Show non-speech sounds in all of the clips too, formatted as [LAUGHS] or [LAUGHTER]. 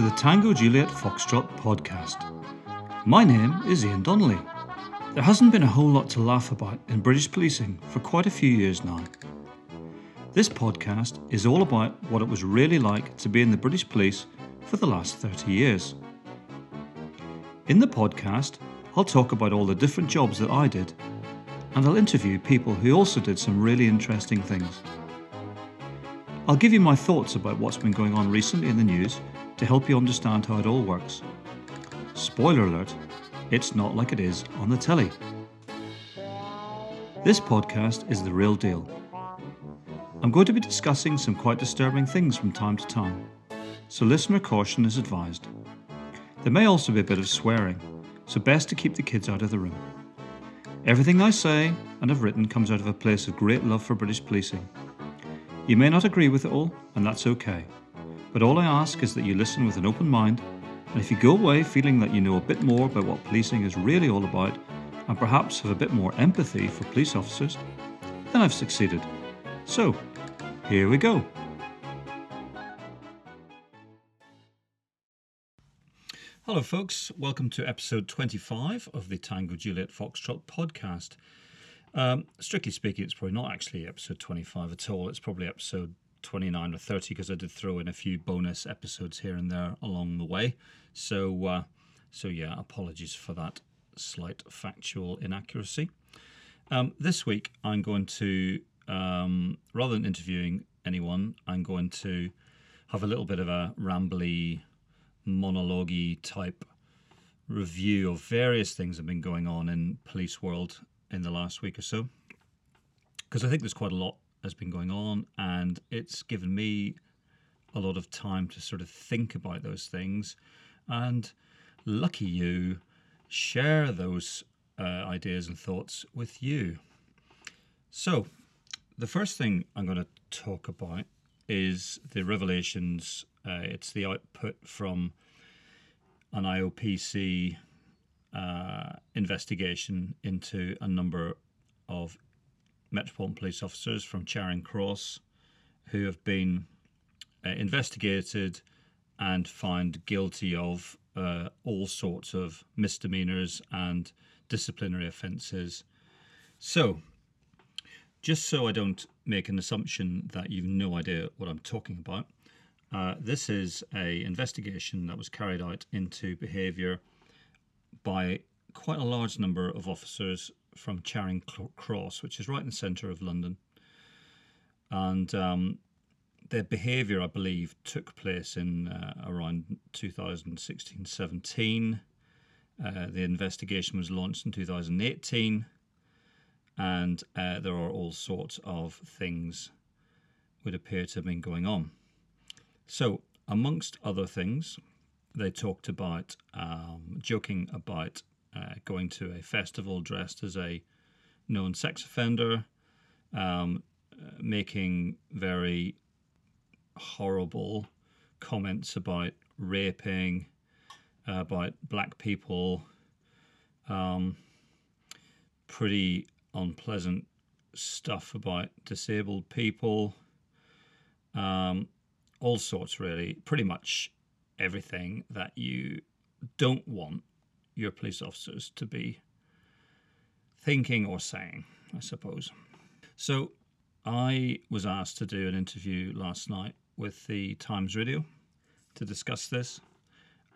to the Tango Juliet Foxtrot podcast. My name is Ian Donnelly. There hasn't been a whole lot to laugh about in British policing for quite a few years now. This podcast is all about what it was really like to be in the British police for the last 30 years. In the podcast, I'll talk about all the different jobs that I did, and I'll interview people who also did some really interesting things. I'll give you my thoughts about what's been going on recently in the news to help you understand how it all works. Spoiler alert, it's not like it is on the telly. This podcast is the real deal. I'm going to be discussing some quite disturbing things from time to time, so listener caution is advised. There may also be a bit of swearing, so best to keep the kids out of the room. Everything I say and have written comes out of a place of great love for British policing. You may not agree with it all, and that's okay. But all I ask is that you listen with an open mind, and if you go away feeling that you know a bit more about what policing is really all about, and perhaps have a bit more empathy for police officers, then I've succeeded. So, here we go. Hello, folks. Welcome to episode 25 of the Tango Juliet Foxtrot podcast. Um, strictly speaking, it's probably not actually episode 25 at all. It's probably episode 29 or 30 because I did throw in a few bonus episodes here and there along the way. So, uh, so yeah, apologies for that slight factual inaccuracy. Um, this week, I'm going to, um, rather than interviewing anyone, I'm going to have a little bit of a rambly, monologue type review of various things that have been going on in police world in the last week or so because I think there's quite a lot has been going on, and it's given me a lot of time to sort of think about those things. And lucky you, share those uh, ideas and thoughts with you. So, the first thing I'm going to talk about is the revelations. Uh, it's the output from an IOPC uh, investigation into a number of Metropolitan Police officers from Charing Cross who have been uh, investigated and found guilty of uh, all sorts of misdemeanors and disciplinary offences. So, just so I don't make an assumption that you've no idea what I'm talking about, uh, this is a investigation that was carried out into behaviour by quite a large number of officers from Charing Cross, which is right in the centre of London. And um, their behaviour, I believe, took place in uh, around 2016 17. Uh, the investigation was launched in 2018, and uh, there are all sorts of things would appear to have been going on. So, amongst other things, they talked about um, joking about uh, going to a festival dressed as a known sex offender, um, uh, making very horrible comments about raping, uh, about black people, um, pretty unpleasant stuff about disabled people, um, all sorts, really, pretty much everything that you don't want your police officers to be thinking or saying, I suppose. So I was asked to do an interview last night with the Times Radio to discuss this.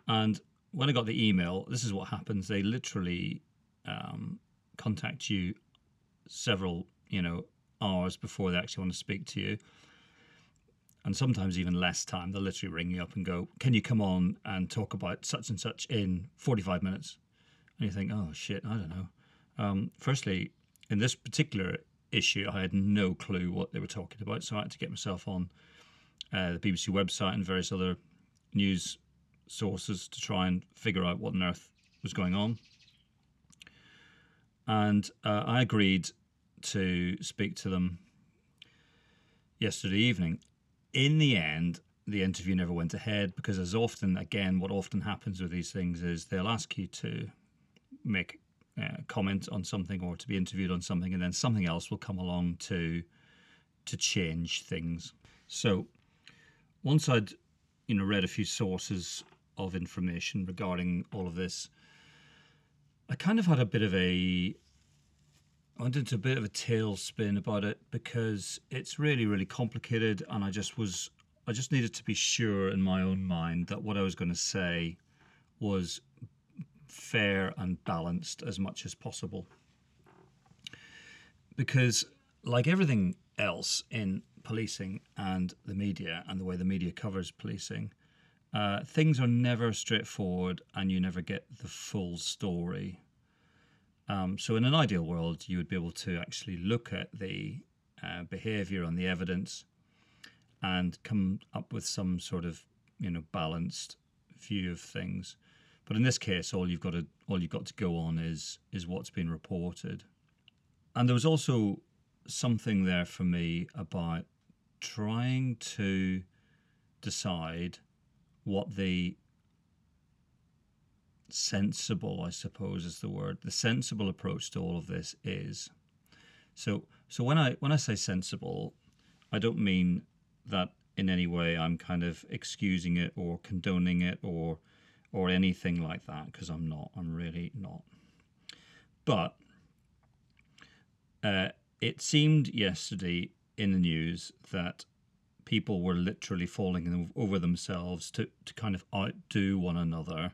And when I got the email, this is what happens. They literally um, contact you several, you know, hours before they actually want to speak to you and sometimes even less time. They'll literally ring you up and go, Can you come on and talk about such and such in 45 minutes? And you think, Oh shit, I don't know. Um, firstly, in this particular issue, I had no clue what they were talking about, so I had to get myself on uh, the BBC website and various other news sources to try and figure out what on earth was going on. And uh, I agreed to speak to them yesterday evening in the end, the interview never went ahead because, as often, again, what often happens with these things is they'll ask you to make uh, comment on something or to be interviewed on something, and then something else will come along to to change things. So once I'd you know read a few sources of information regarding all of this, I kind of had a bit of a went into a bit of a tailspin about it because it's really really complicated, and I just was I just needed to be sure in my own mind that what I was going to say was fair and balanced as much as possible. Because, like everything else in policing and the media and the way the media covers policing, uh, things are never straightforward and you never get the full story. Um, so, in an ideal world, you would be able to actually look at the uh, behavior and the evidence and come up with some sort of you know balanced view of things. But in this case, all you've got to all you've got to go on is is what's been reported. And there was also something there for me about trying to decide what the sensible, I suppose is the word, the sensible approach to all of this is. So so when I when I say sensible, I don't mean that in any way I'm kind of excusing it or condoning it or or anything like that because I'm not. I'm really not. But uh, it seemed yesterday in the news that people were literally falling over themselves to, to kind of outdo one another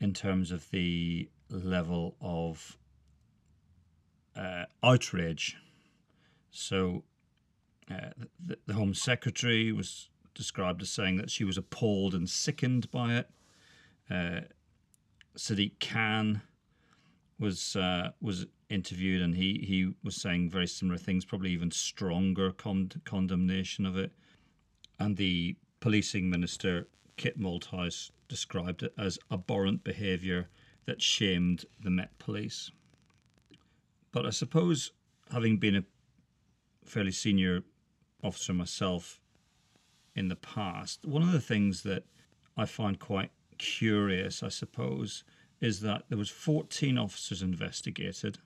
in terms of the level of uh, outrage. So uh, the, the Home Secretary was described as saying that she was appalled and sickened by it uh, Sadiq Khan was uh, was interviewed, and he he was saying very similar things, probably even stronger con- condemnation of it. And the policing minister Kit Malthouse described it as abhorrent behaviour that shamed the Met Police. But I suppose, having been a fairly senior officer myself in the past, one of the things that I find quite curious, I suppose, is that there was 14 officers investigated.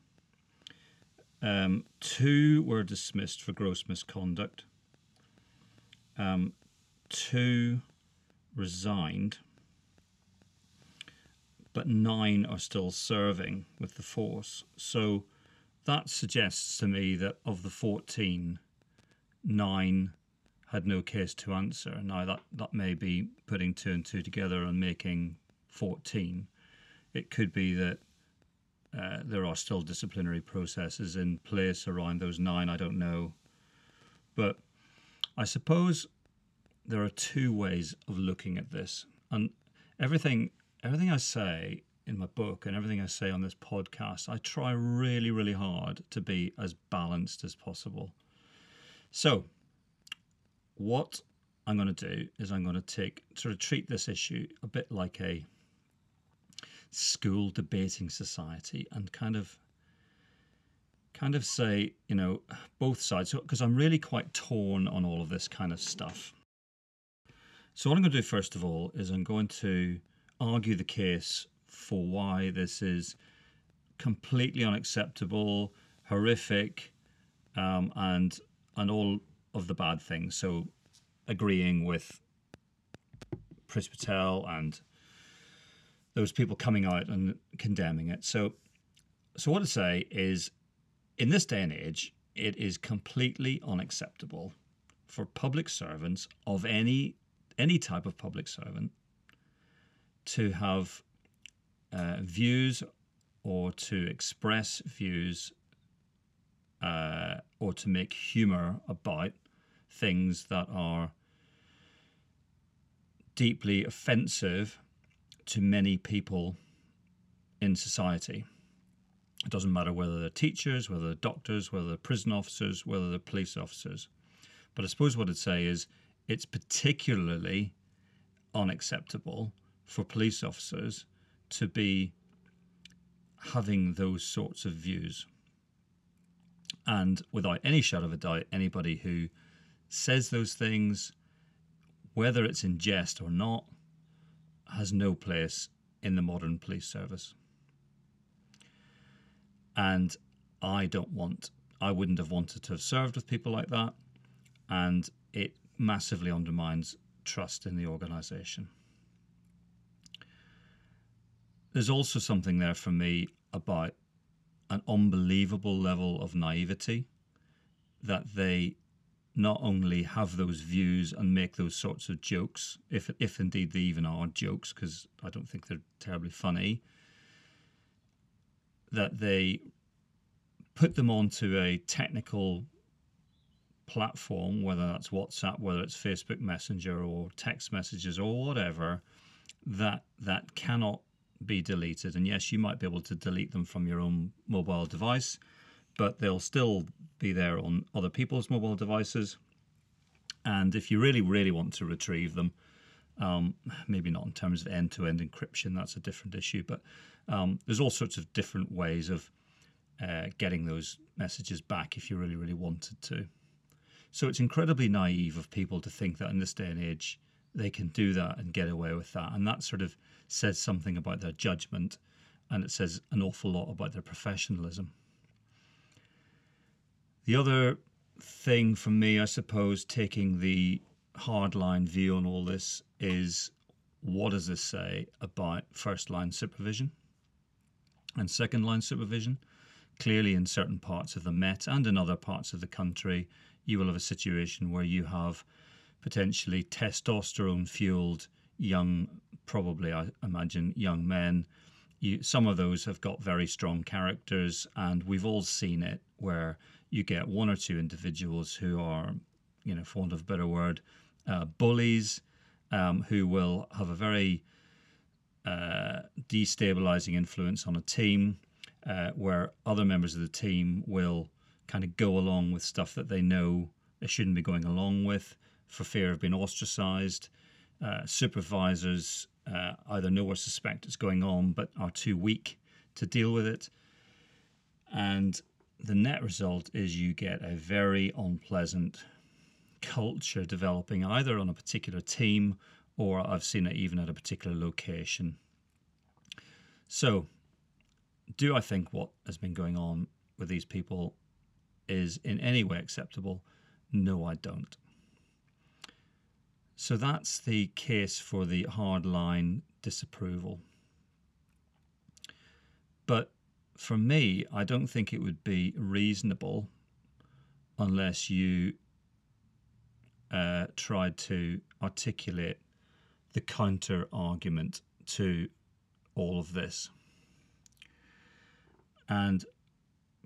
Um, two were dismissed for gross misconduct. Um, two resigned, but nine are still serving with the force. So that suggests to me that of the 14, nine had no case to answer. Now that that may be putting two and two together and making fourteen. It could be that uh, there are still disciplinary processes in place around those nine. I don't know, but I suppose there are two ways of looking at this, and everything everything I say in my book and everything I say on this podcast, I try really, really hard to be as balanced as possible. So, what I'm going to do is I'm going to take sort of treat this issue a bit like a school debating society and kind of kind of say you know both sides because I'm really quite torn on all of this kind of stuff. So what I'm going to do first of all is I'm going to argue the case for why this is completely unacceptable, horrific, um, and and all of the bad things. So agreeing with Priti Patel and those people coming out and condemning it. So, so what I say is, in this day and age, it is completely unacceptable for public servants of any any type of public servant to have uh, views or to express views uh, or to make humor about things that are deeply offensive to many people in society. It doesn't matter whether they're teachers, whether they're doctors, whether they're prison officers, whether they're police officers. But I suppose what I'd say is it's particularly unacceptable for police officers to be having those sorts of views. And without any shadow of a doubt, anybody who says those things, whether it's in jest or not, has no place in the modern police service. And I don't want, I wouldn't have wanted to have served with people like that. And it massively undermines trust in the organization. There's also something there for me about an unbelievable level of naivety that they not only have those views and make those sorts of jokes, if if indeed they even are jokes, because I don't think they're terribly funny, that they put them onto a technical platform, whether that's WhatsApp, whether it's Facebook Messenger or text messages or whatever, that that cannot be deleted. And yes, you might be able to delete them from your own mobile device, but they'll still be there on other people's mobile devices. And if you really, really want to retrieve them, um, maybe not in terms of end to end encryption, that's a different issue, but um, there's all sorts of different ways of uh, getting those messages back if you really, really wanted to. So it's incredibly naive of people to think that in this day and age they can do that and get away with that. And that sort of says something about their judgment and it says an awful lot about their professionalism. The other thing for me, I suppose, taking the hardline view on all this is what does this say about first line supervision and second line supervision? Clearly, in certain parts of the Met and in other parts of the country, you will have a situation where you have potentially testosterone fueled young, probably, I imagine, young men. You, some of those have got very strong characters, and we've all seen it where you get one or two individuals who are, you know, for want of a better word, uh, bullies um, who will have a very uh, destabilizing influence on a team uh, where other members of the team will kind of go along with stuff that they know they shouldn't be going along with for fear of being ostracized. Uh, supervisors uh, either know or suspect it's going on but are too weak to deal with it. And the net result is you get a very unpleasant culture developing either on a particular team or I've seen it even at a particular location. So, do I think what has been going on with these people is in any way acceptable? No, I don't. So that's the case for the hardline disapproval. But for me, I don't think it would be reasonable unless you uh, tried to articulate the counter argument to all of this. And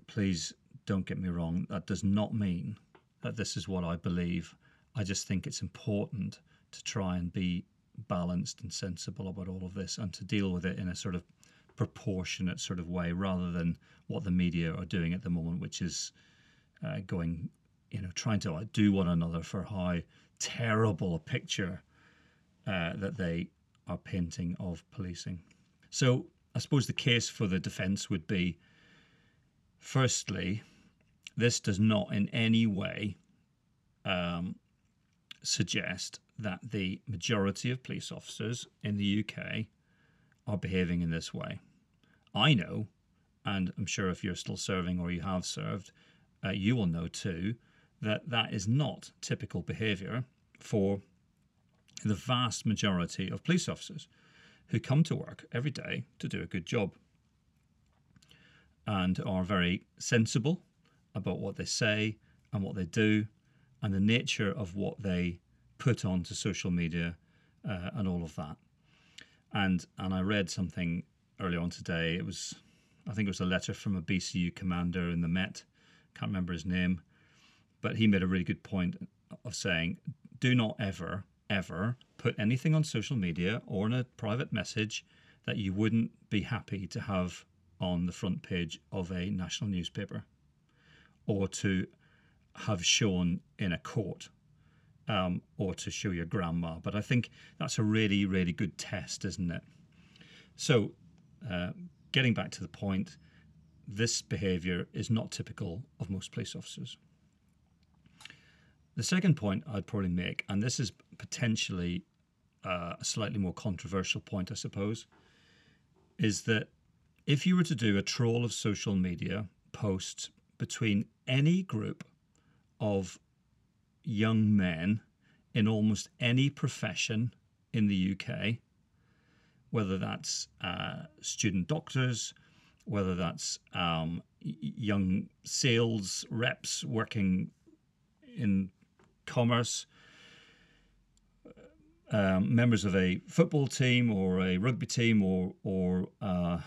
please don't get me wrong, that does not mean that this is what I believe. I just think it's important to try and be balanced and sensible about all of this and to deal with it in a sort of proportionate sort of way rather than what the media are doing at the moment, which is uh, going, you know, trying to outdo one another for how terrible a picture uh, that they are painting of policing. So I suppose the case for the defence would be firstly, this does not in any way um, suggest that the majority of police officers in the UK are behaving in this way. I know, and I'm sure if you're still serving or you have served, uh, you will know too, that that is not typical behaviour for the vast majority of police officers who come to work every day to do a good job and are very sensible about what they say and what they do and the nature of what they put onto social media uh, and all of that. And and I read something earlier on today. It was, I think it was a letter from a BCU commander in the Met. Can't remember his name, but he made a really good point of saying, do not ever, ever put anything on social media or in a private message that you wouldn't be happy to have on the front page of a national newspaper or to have shown in a court um, or to show your grandma. But I think that's a really, really good test, isn't it? So uh, getting back to the point, this behaviour is not typical of most police officers. The second point I'd probably make, and this is potentially uh, a slightly more controversial point, I suppose, is that if you were to do a troll of social media posts between any group of young men in almost any profession in the UK, whether that's uh, student doctors, whether that's um, young sales reps working in commerce, um, members of a football team or a rugby team, or or uh,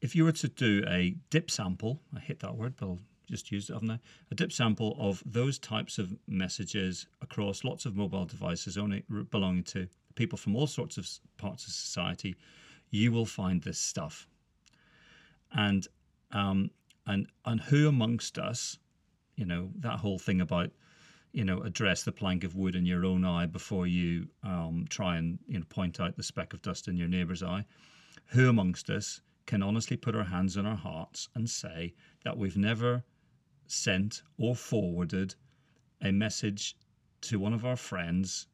if you were to do a dip sample, I hate that word, but I'll just use it, haven't? A dip sample of those types of messages across lots of mobile devices, only belonging to people from all sorts of parts of society, you will find this stuff. And um, and and who amongst us, you know, that whole thing about you know, address the plank of wood in your own eye before you um, try and you know point out the speck of dust in your neighbour's eye. Who amongst us can honestly put our hands on our hearts and say that we've never sent or forwarded a message to one of our friends?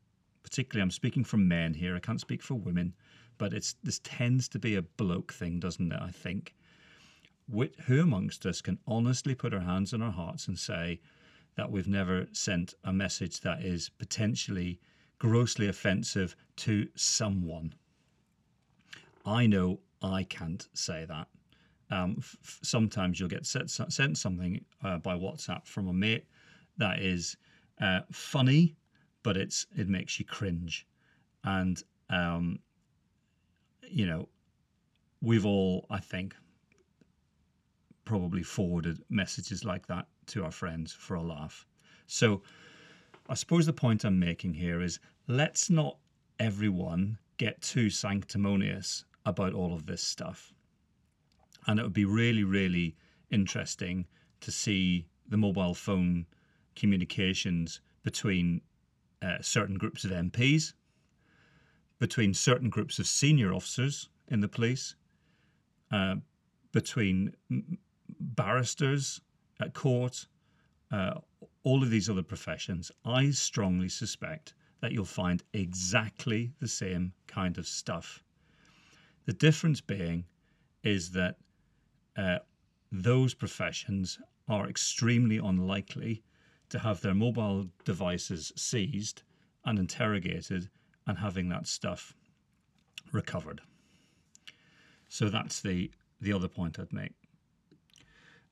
Particularly, I'm speaking for men here. I can't speak for women, but it's this tends to be a bloke thing, doesn't it? I think. Who amongst us can honestly put our hands on our hearts and say, that we've never sent a message that is potentially grossly offensive to someone. I know I can't say that. Um, f- sometimes you'll get sent, sent something uh, by WhatsApp from a mate that is uh, funny, but it's it makes you cringe, and um, you know, we've all I think probably forwarded messages like that to our friends for a laugh. So I suppose the point I'm making here is let's not everyone get too sanctimonious about all of this stuff. And it would be really, really interesting to see the mobile phone communications between uh, certain groups of MPs, between certain groups of senior officers in the police, uh, between barristers at court, uh, all of these other professions, I strongly suspect that you'll find exactly the same kind of stuff. The difference being is that uh, those professions are extremely unlikely to have their mobile devices seized and interrogated and having that stuff recovered. So that's the the other point I'd make.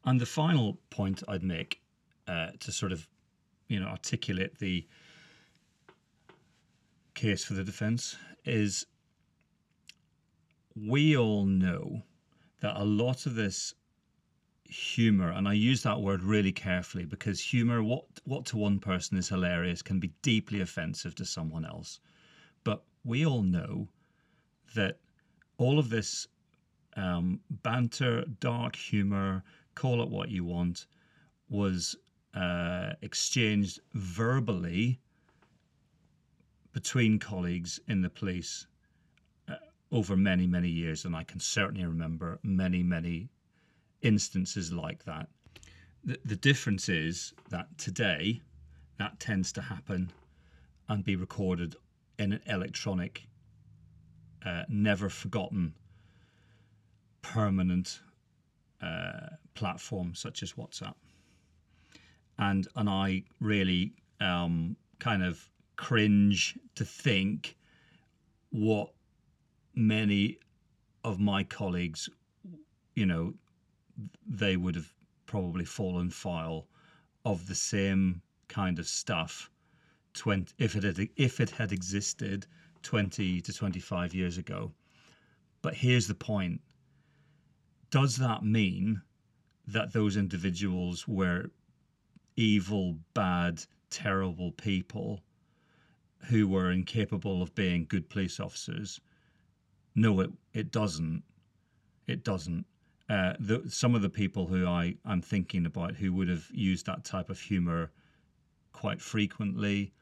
And the final point I'd make uh, to sort of, you know, articulate the case for the defence is we all know that a lot of this humor and i use that word really carefully because humor what what to one person is hilarious can be deeply offensive to someone else. But we all know that all of this um, banter dark humor call it what you want, was uh, exchanged verbally between colleagues in the police over many, many years. And I can certainly remember many, many instances like that. The, the difference is that today that tends to happen and be recorded in an electronic, uh, never forgotten, permanent uh, platform such as WhatsApp. And and I really um, kind of cringe to think what many of my colleagues, you know, they would have probably fallen foul of the same kind of stuff 20, if it had if it had existed 20 to 25 years ago. But here's the point does that mean that those individuals were evil, bad, terrible people who were incapable of being good police officers? No, it, it doesn't. It doesn't. Uh, the, some of the people who I, I'm thinking about who would have used that type of humour quite frequently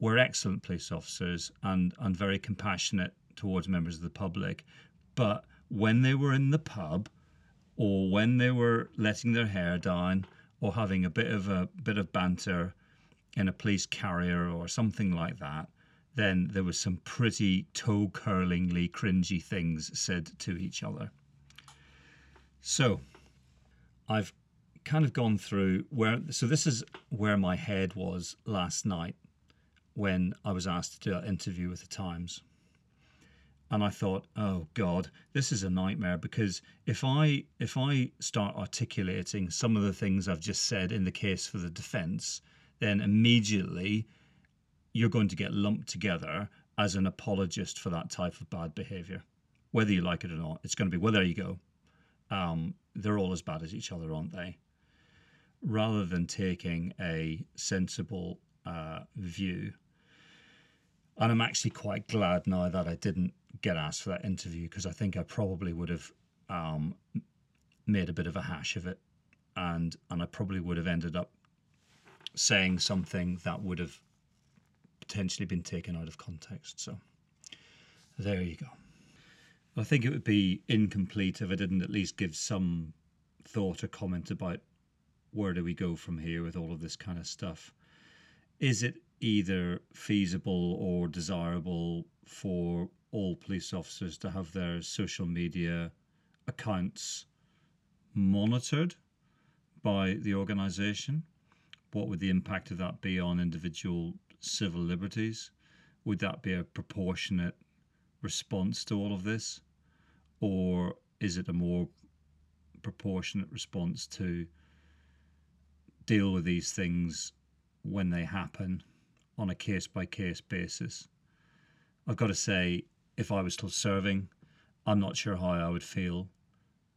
were excellent police officers and, and very compassionate towards members of the public. But when they were in the pub or when they were letting their hair down or having a bit of a bit of banter in a police carrier or something like that, then there was some pretty toe curlingly cringy things said to each other. So I've kind of gone through where so this is where my head was last night when I was asked to do that interview with the Times. And I thought, oh God, this is a nightmare because if I if I start articulating some of the things I've just said in the case for the defence, then immediately you're going to get lumped together as an apologist for that type of bad behaviour. Whether you like it or not, it's going to be, well, there you go. Um, they're all as bad as each other, aren't they? Rather than taking a sensible uh, view. And I'm actually quite glad now that I didn't get asked for that interview because I think I probably would have um, made a bit of a hash of it, and and I probably would have ended up saying something that would have potentially been taken out of context. So there you go. I think it would be incomplete if I didn't at least give some thought or comment about where do we go from here with all of this kind of stuff. Is it either feasible or desirable for all police officers to have their social media accounts monitored by the organisation? What would the impact of that be on individual civil liberties? Would that be a proportionate response to all of this? Or is it a more proportionate response to deal with these things when they happen on a case by case basis? I've got to say, if I was still serving, I'm not sure how I would feel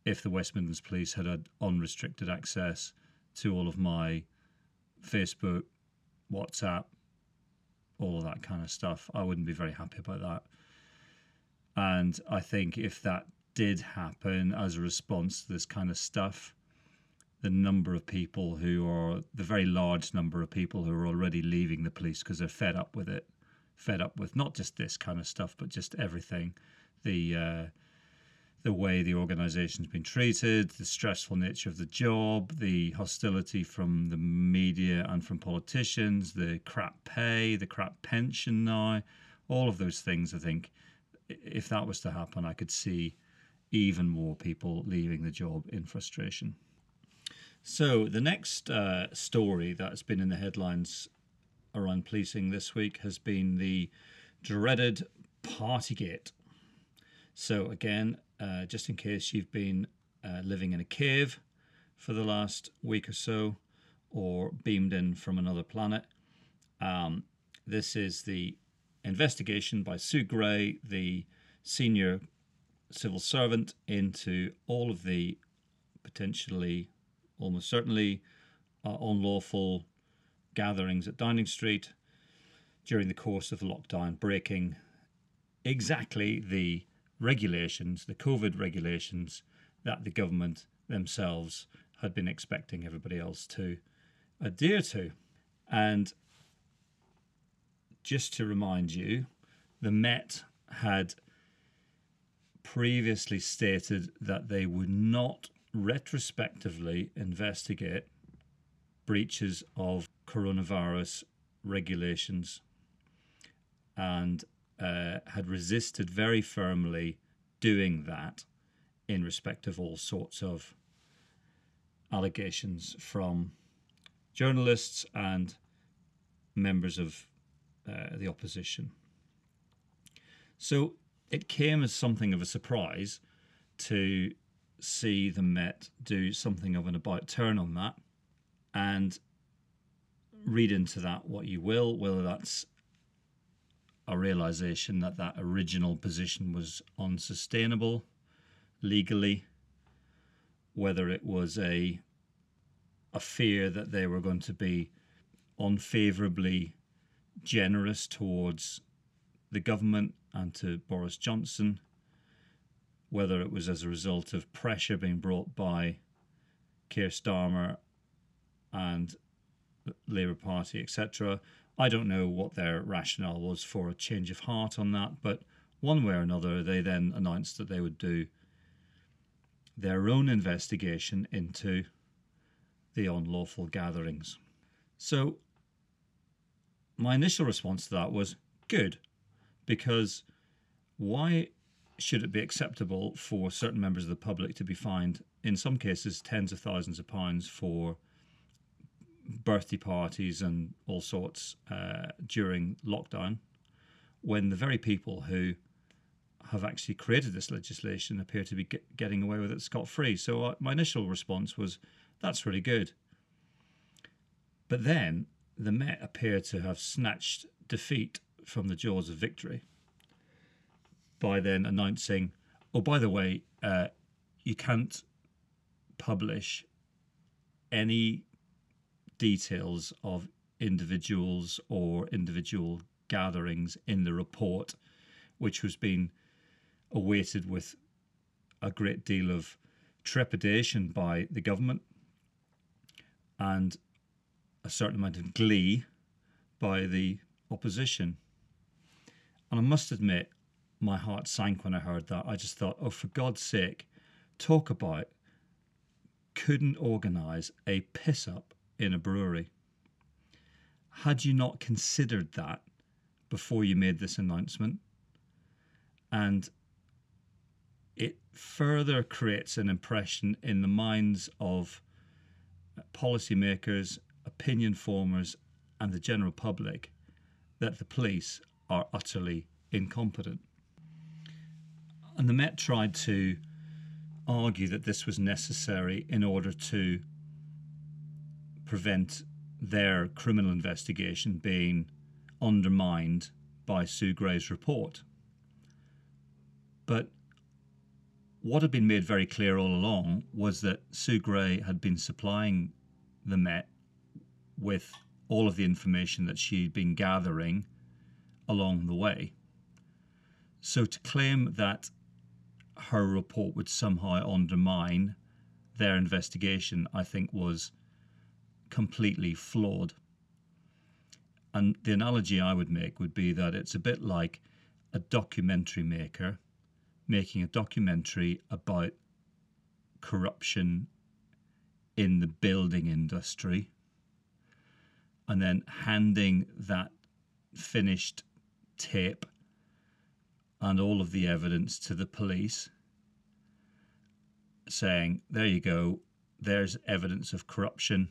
if the West Midlands Police had had unrestricted access to all of my Facebook, WhatsApp, all of that kind of stuff. I wouldn't be very happy about that. And I think if that did happen as a response to this kind of stuff, the number of people who are the very large number of people who are already leaving the police because they're fed up with it, fed up with not just this kind of stuff, but just everything. The uh, the way the organization's been treated, the stressful nature of the job, the hostility from the media and from politicians, the crap pay, the crap pension now, all of those things. I think if that was to happen, I could see even more people leaving the job in frustration. So, the next uh, story that's been in the headlines around policing this week has been the dreaded Partygate. So, again, uh, just in case you've been uh, living in a cave for the last week or so or beamed in from another planet. Um, this is the investigation by Sue Gray, the senior civil servant, into all of the potentially, almost certainly, uh, unlawful gatherings at Downing Street during the course of lockdown, breaking exactly the regulations, the COVID regulations that the government themselves had been expecting everybody else to adhere to. And just to remind you, the Met had previously stated that they would not retrospectively investigate breaches of coronavirus regulations. And uh, had resisted very firmly doing that in respect of all sorts of allegations from journalists and members of uh, the opposition. So it came as something of a surprise to see the Met do something of an about turn on that and read into that what you will, whether that's a realization that that original position was unsustainable legally, whether it was a a fear that they were going to be unfavorably generous towards the government and to Boris Johnson, whether it was as a result of pressure being brought by Keir Starmer and Labour Party, etc., I don't know what their rationale was for a change of heart on that, but one way or another, they then announced that they would do their own investigation into the unlawful gatherings. So, my initial response to that was good, because why should it be acceptable for certain members of the public to be fined, in some cases, tens of thousands of pounds for birthday parties and all sorts uh, during lockdown, when the very people who have actually created this legislation appear to be get, getting away with it scot free? So uh, my initial response was, that's really good. But then the Met appear to have snatched defeat from the jaws of victory by then announcing, oh, by the way, uh, you can't publish any details of individuals or individual gatherings in the report, which was being awaited with a great deal of trepidation by the government and a certain amount of glee by the opposition. And I must admit, my heart sank when I heard that. I just thought, oh, for God's sake, talk about couldn't organise a piss up in a brewery. Had you not considered that before you made this announcement? And it further creates an impression in the minds of policymakers, opinion formers, and the general public that the police are utterly incompetent. And the Met tried to argue that this was necessary in order to prevent their criminal investigation being undermined by Sue Gray's report. But what had been made very clear all along was that Sue Gray had been supplying the Met with all of the information that she'd been gathering along the way. So to claim that her report would somehow undermine their investigation, I think was completely flawed. And the analogy I would make would be that it's a bit like a documentary maker making a documentary about corruption in the building industry and then handing that finished tape and all of the evidence to the police, saying, There you go, there's evidence of corruption.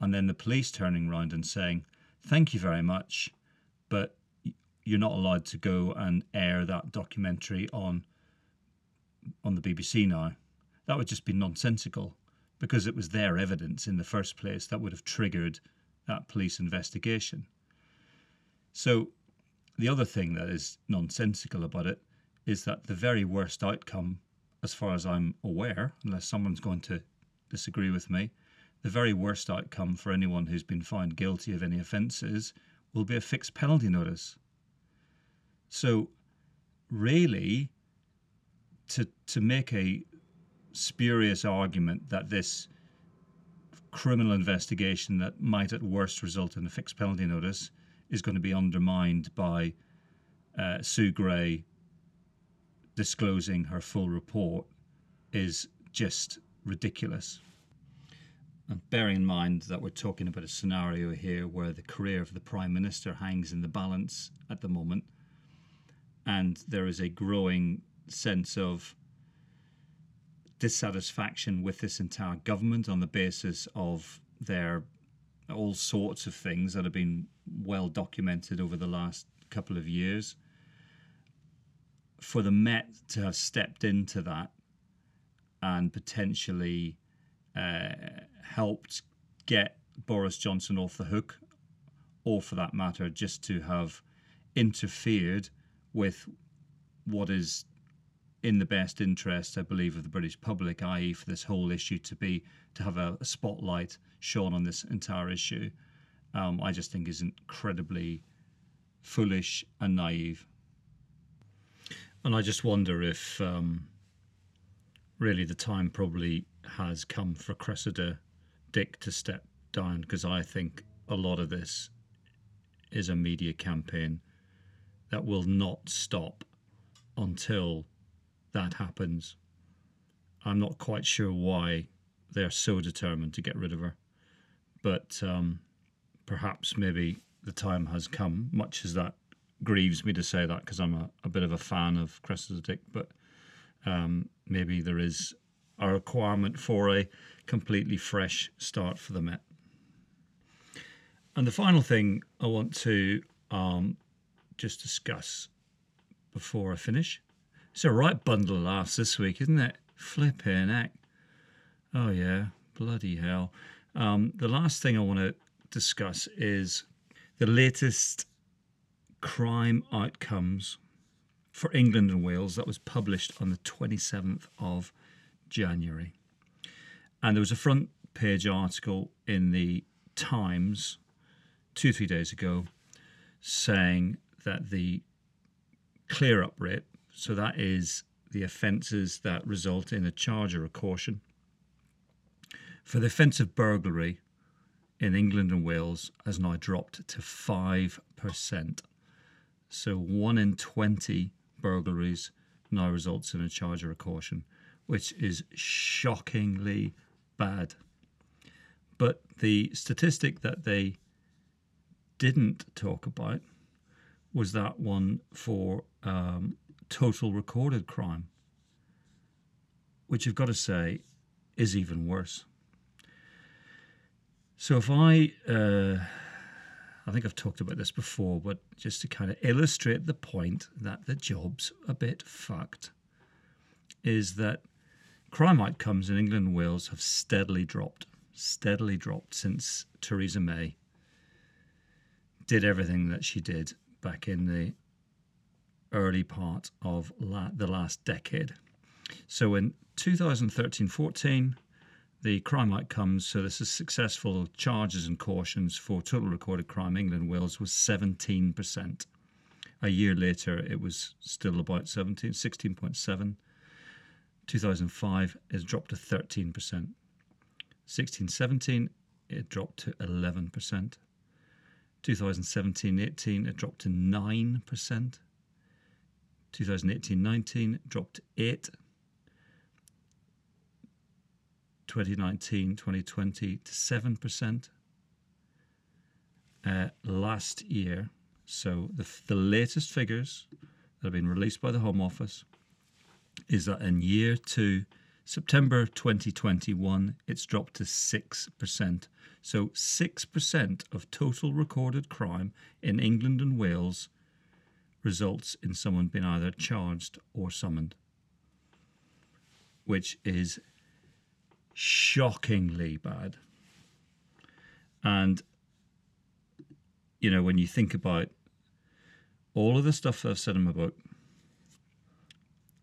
And then the police turning around and saying, Thank you very much, but you're not allowed to go and air that documentary on on the BBC now. That would just be nonsensical because it was their evidence in the first place that would have triggered that police investigation. So the other thing that is nonsensical about it is that the very worst outcome, as far as I'm aware, unless someone's going to disagree with me, the very worst outcome for anyone who's been found guilty of any offences will be a fixed penalty notice. So, really, to to make a spurious argument that this criminal investigation that might at worst result in a fixed penalty notice is going to be undermined by uh, Sue Gray disclosing her full report is just ridiculous. And bearing in mind that we're talking about a scenario here where the career of the Prime Minister hangs in the balance at the moment, and there is a growing sense of dissatisfaction with this entire government on the basis of their all sorts of things that have been well documented over the last couple of years. For the Met to have stepped into that and potentially uh, helped get Boris Johnson off the hook, or for that matter, just to have interfered with what is in the best interest, I believe, of the British public, i.e., for this whole issue to be to have a, a spotlight shone on this entire issue, um, I just think is incredibly foolish and naive. And I just wonder if um, really the time probably has come for Cressida Dick to step down because I think a lot of this is a media campaign that will not stop until that happens. I'm not quite sure why they're so determined to get rid of her, but um, perhaps maybe the time has come, much as that grieves me to say that because I'm a, a bit of a fan of Cressida Dick, but um, maybe there is a requirement for a completely fresh start for the Met. And the final thing I want to um, just discuss before I finish. It's a right bundle of laughs this week, isn't it? Flipping heck. Oh, yeah. Bloody hell. Um, the last thing I want to discuss is the latest crime outcomes for England and Wales that was published on the 27th of January. And there was a front page article in the Times two, three days ago saying that the clear up rate, so that is the offences that result in a charge or a caution, for the offence of burglary in England and Wales has now dropped to 5%. So 1 in 20 burglaries now results in a charge or a caution, which is shockingly bad. But the statistic that they didn't talk about was that one for um, total recorded crime, which you've got to say is even worse. So if I, uh, I think I've talked about this before, but just to kind of illustrate the point that the job's a bit fucked, is that crime outcomes in England and Wales have steadily dropped, steadily dropped since Theresa May did everything that she did back in the early part of la- the last decade. So in 2013 14, the crime outcomes, so this is successful charges and cautions for total recorded crime, England and Wales, was 17%. A year later, it was still about 17, 16.7. 2005, it dropped to 13%. 16 17, it dropped to 11%. 2017 18, it dropped to 9%. 2018 19, dropped to 8 2019 2020 to 7%. Uh, last year, so the, the latest figures that have been released by the Home Office is that in year two, September 2021, it's dropped to 6%. So 6% of total recorded crime in England and Wales results in someone being either charged or summoned, which is shockingly bad. And, you know, when you think about all of the stuff that I've said in my book,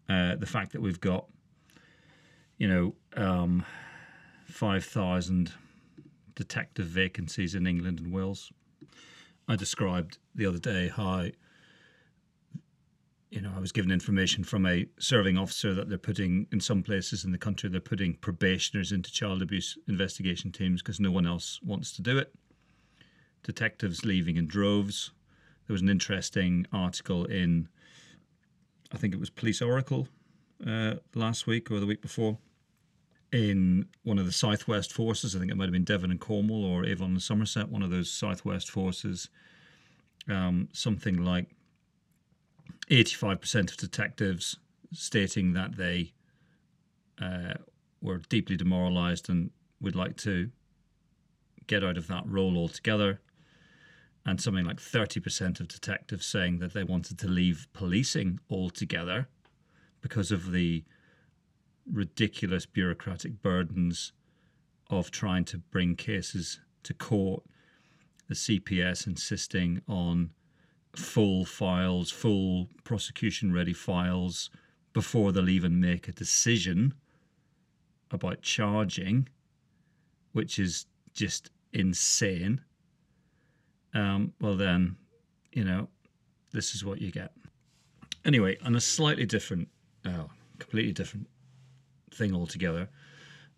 uh, the fact that we've got you know, um, 5,000 detective vacancies in England and Wales. I described the other day how, you know, I was given information from a serving officer that they're putting, in some places in the country, they're putting probationers into child abuse investigation teams because no one else wants to do it. Detectives leaving in droves. There was an interesting article in, I think it was Police Oracle uh, last week or the week before in one of the Southwest forces. I think it might have been Devon and Cornwall or Avon and Somerset, one of those Southwest forces. Um, something like 85% of detectives stating that they uh, were deeply demoralized and would like to get out of that role altogether. And something like 30% of detectives saying that they wanted to leave policing altogether because of the ridiculous bureaucratic burdens of trying to bring cases to court, the CPS insisting on full files, full prosecution ready files before they'll even make a decision about charging, which is just insane. Um, well, then, you know, this is what you get. Anyway, on a slightly different, oh, completely different thing altogether.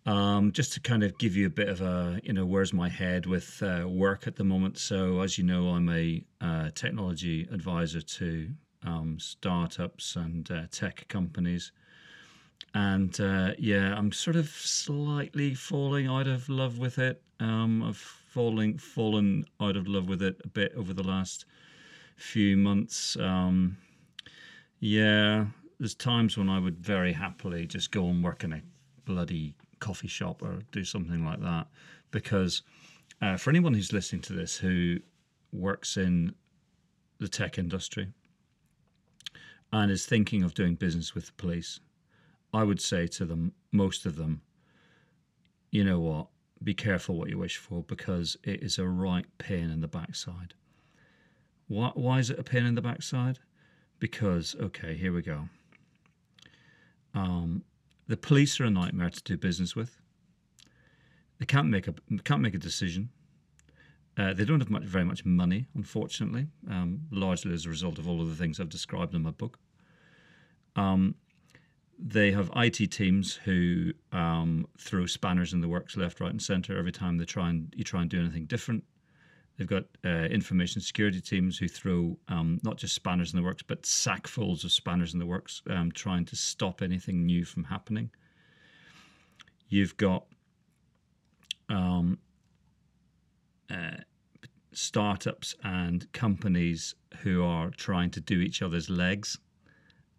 Um, just to kind of give you a bit of a, you know, where's my head with uh, work at the moment. So, as you know, I'm a uh, technology advisor to um, startups and uh, tech companies. And uh, yeah, I'm sort of slightly falling out of love with it. Um, I've falling fallen out of love with it a bit over the last few months. Um, yeah, there's times when I would very happily just go and work in a bloody coffee shop or do something like that. Because uh, for anyone who's listening to this who works in the tech industry and is thinking of doing business with the police, I would say to them, most of them, you know what, be careful what you wish for because it is a right pain in the backside. Why, why is it a pain in the backside? Because, okay, here we go. Um, the police are a nightmare to do business with. They can't make a can't make a decision. Uh, they don't have much, very much money, unfortunately, um, largely as a result of all of the things I've described in my book. Um, they have IT teams who um, throw spanners in the works left, right, and centre every time they try and you try and do anything different. They've got uh, information security teams who throw um, not just spanners in the works, but sackfuls of spanners in the works, um, trying to stop anything new from happening. You've got um, uh, startups and companies who are trying to do each other's legs,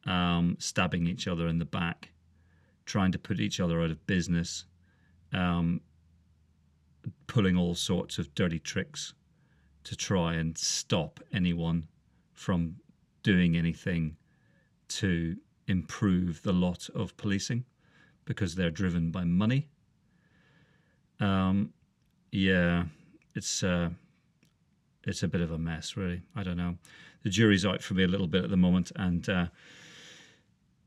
um, stabbing each other in the back, trying to put each other out of business, um, pulling all sorts of dirty tricks to try and stop anyone from doing anything to improve the lot of policing because they're driven by money. Um, yeah, it's uh, it's a bit of a mess, really. I don't know. The jury's out for me a little bit at the moment, and uh,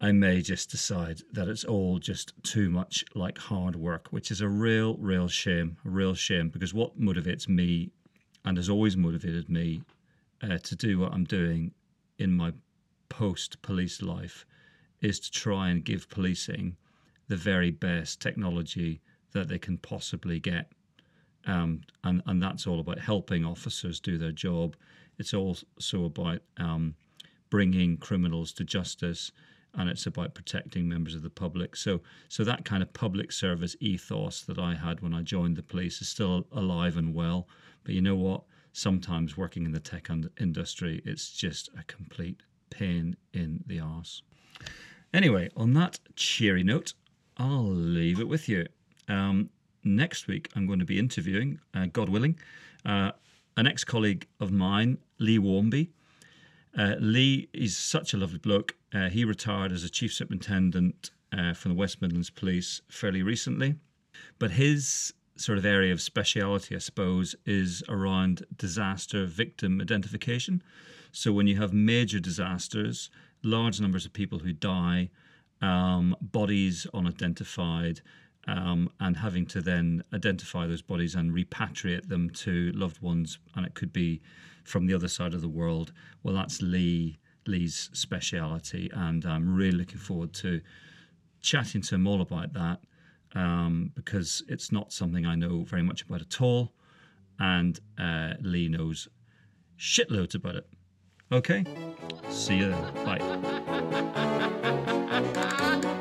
I may just decide that it's all just too much like hard work, which is a real, real shame. A real shame because what motivates me and has always motivated me uh, to do what I'm doing in my post police life is to try and give policing the very best technology that they can possibly get. Um, and, and that's all about helping officers do their job. It's also about um, bringing criminals to justice and it's about protecting members of the public. So, so that kind of public service ethos that I had when I joined the police is still alive and well. But you know what? Sometimes working in the tech industry, it's just a complete pain in the arse. Anyway, on that cheery note, I'll leave it with you. Um, next week, I'm going to be interviewing, uh, God willing, uh, an ex colleague of mine, Lee Warmby. Uh, Lee is such a lovely bloke. Uh, he retired as a chief superintendent uh, from the West Midlands Police fairly recently, but his sort of area of speciality, I suppose, is around disaster victim identification. So when you have major disasters, large numbers of people who die, um, bodies unidentified, um, and having to then identify those bodies and repatriate them to loved ones, and it could be from the other side of the world. Well, that's Lee Lee's speciality, and I'm really looking forward to chatting to him all about that um, because it's not something I know very much about at all, and uh, Lee knows shitloads about it. Okay, see you then. Bye. [LAUGHS]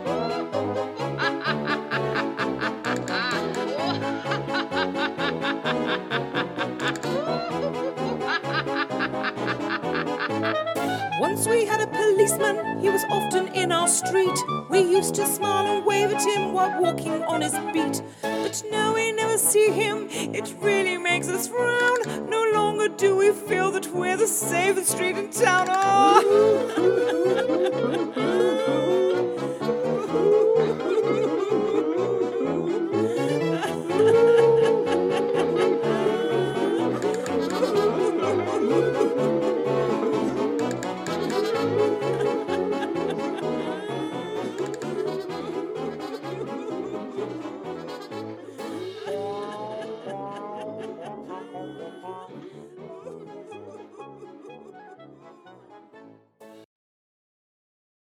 Once we had a policeman, he was often in our street. We used to smile and wave at him while walking on his beat. But now we never see him, it really makes us frown. No longer do we feel that we're the safest street in town. Oh. [LAUGHS]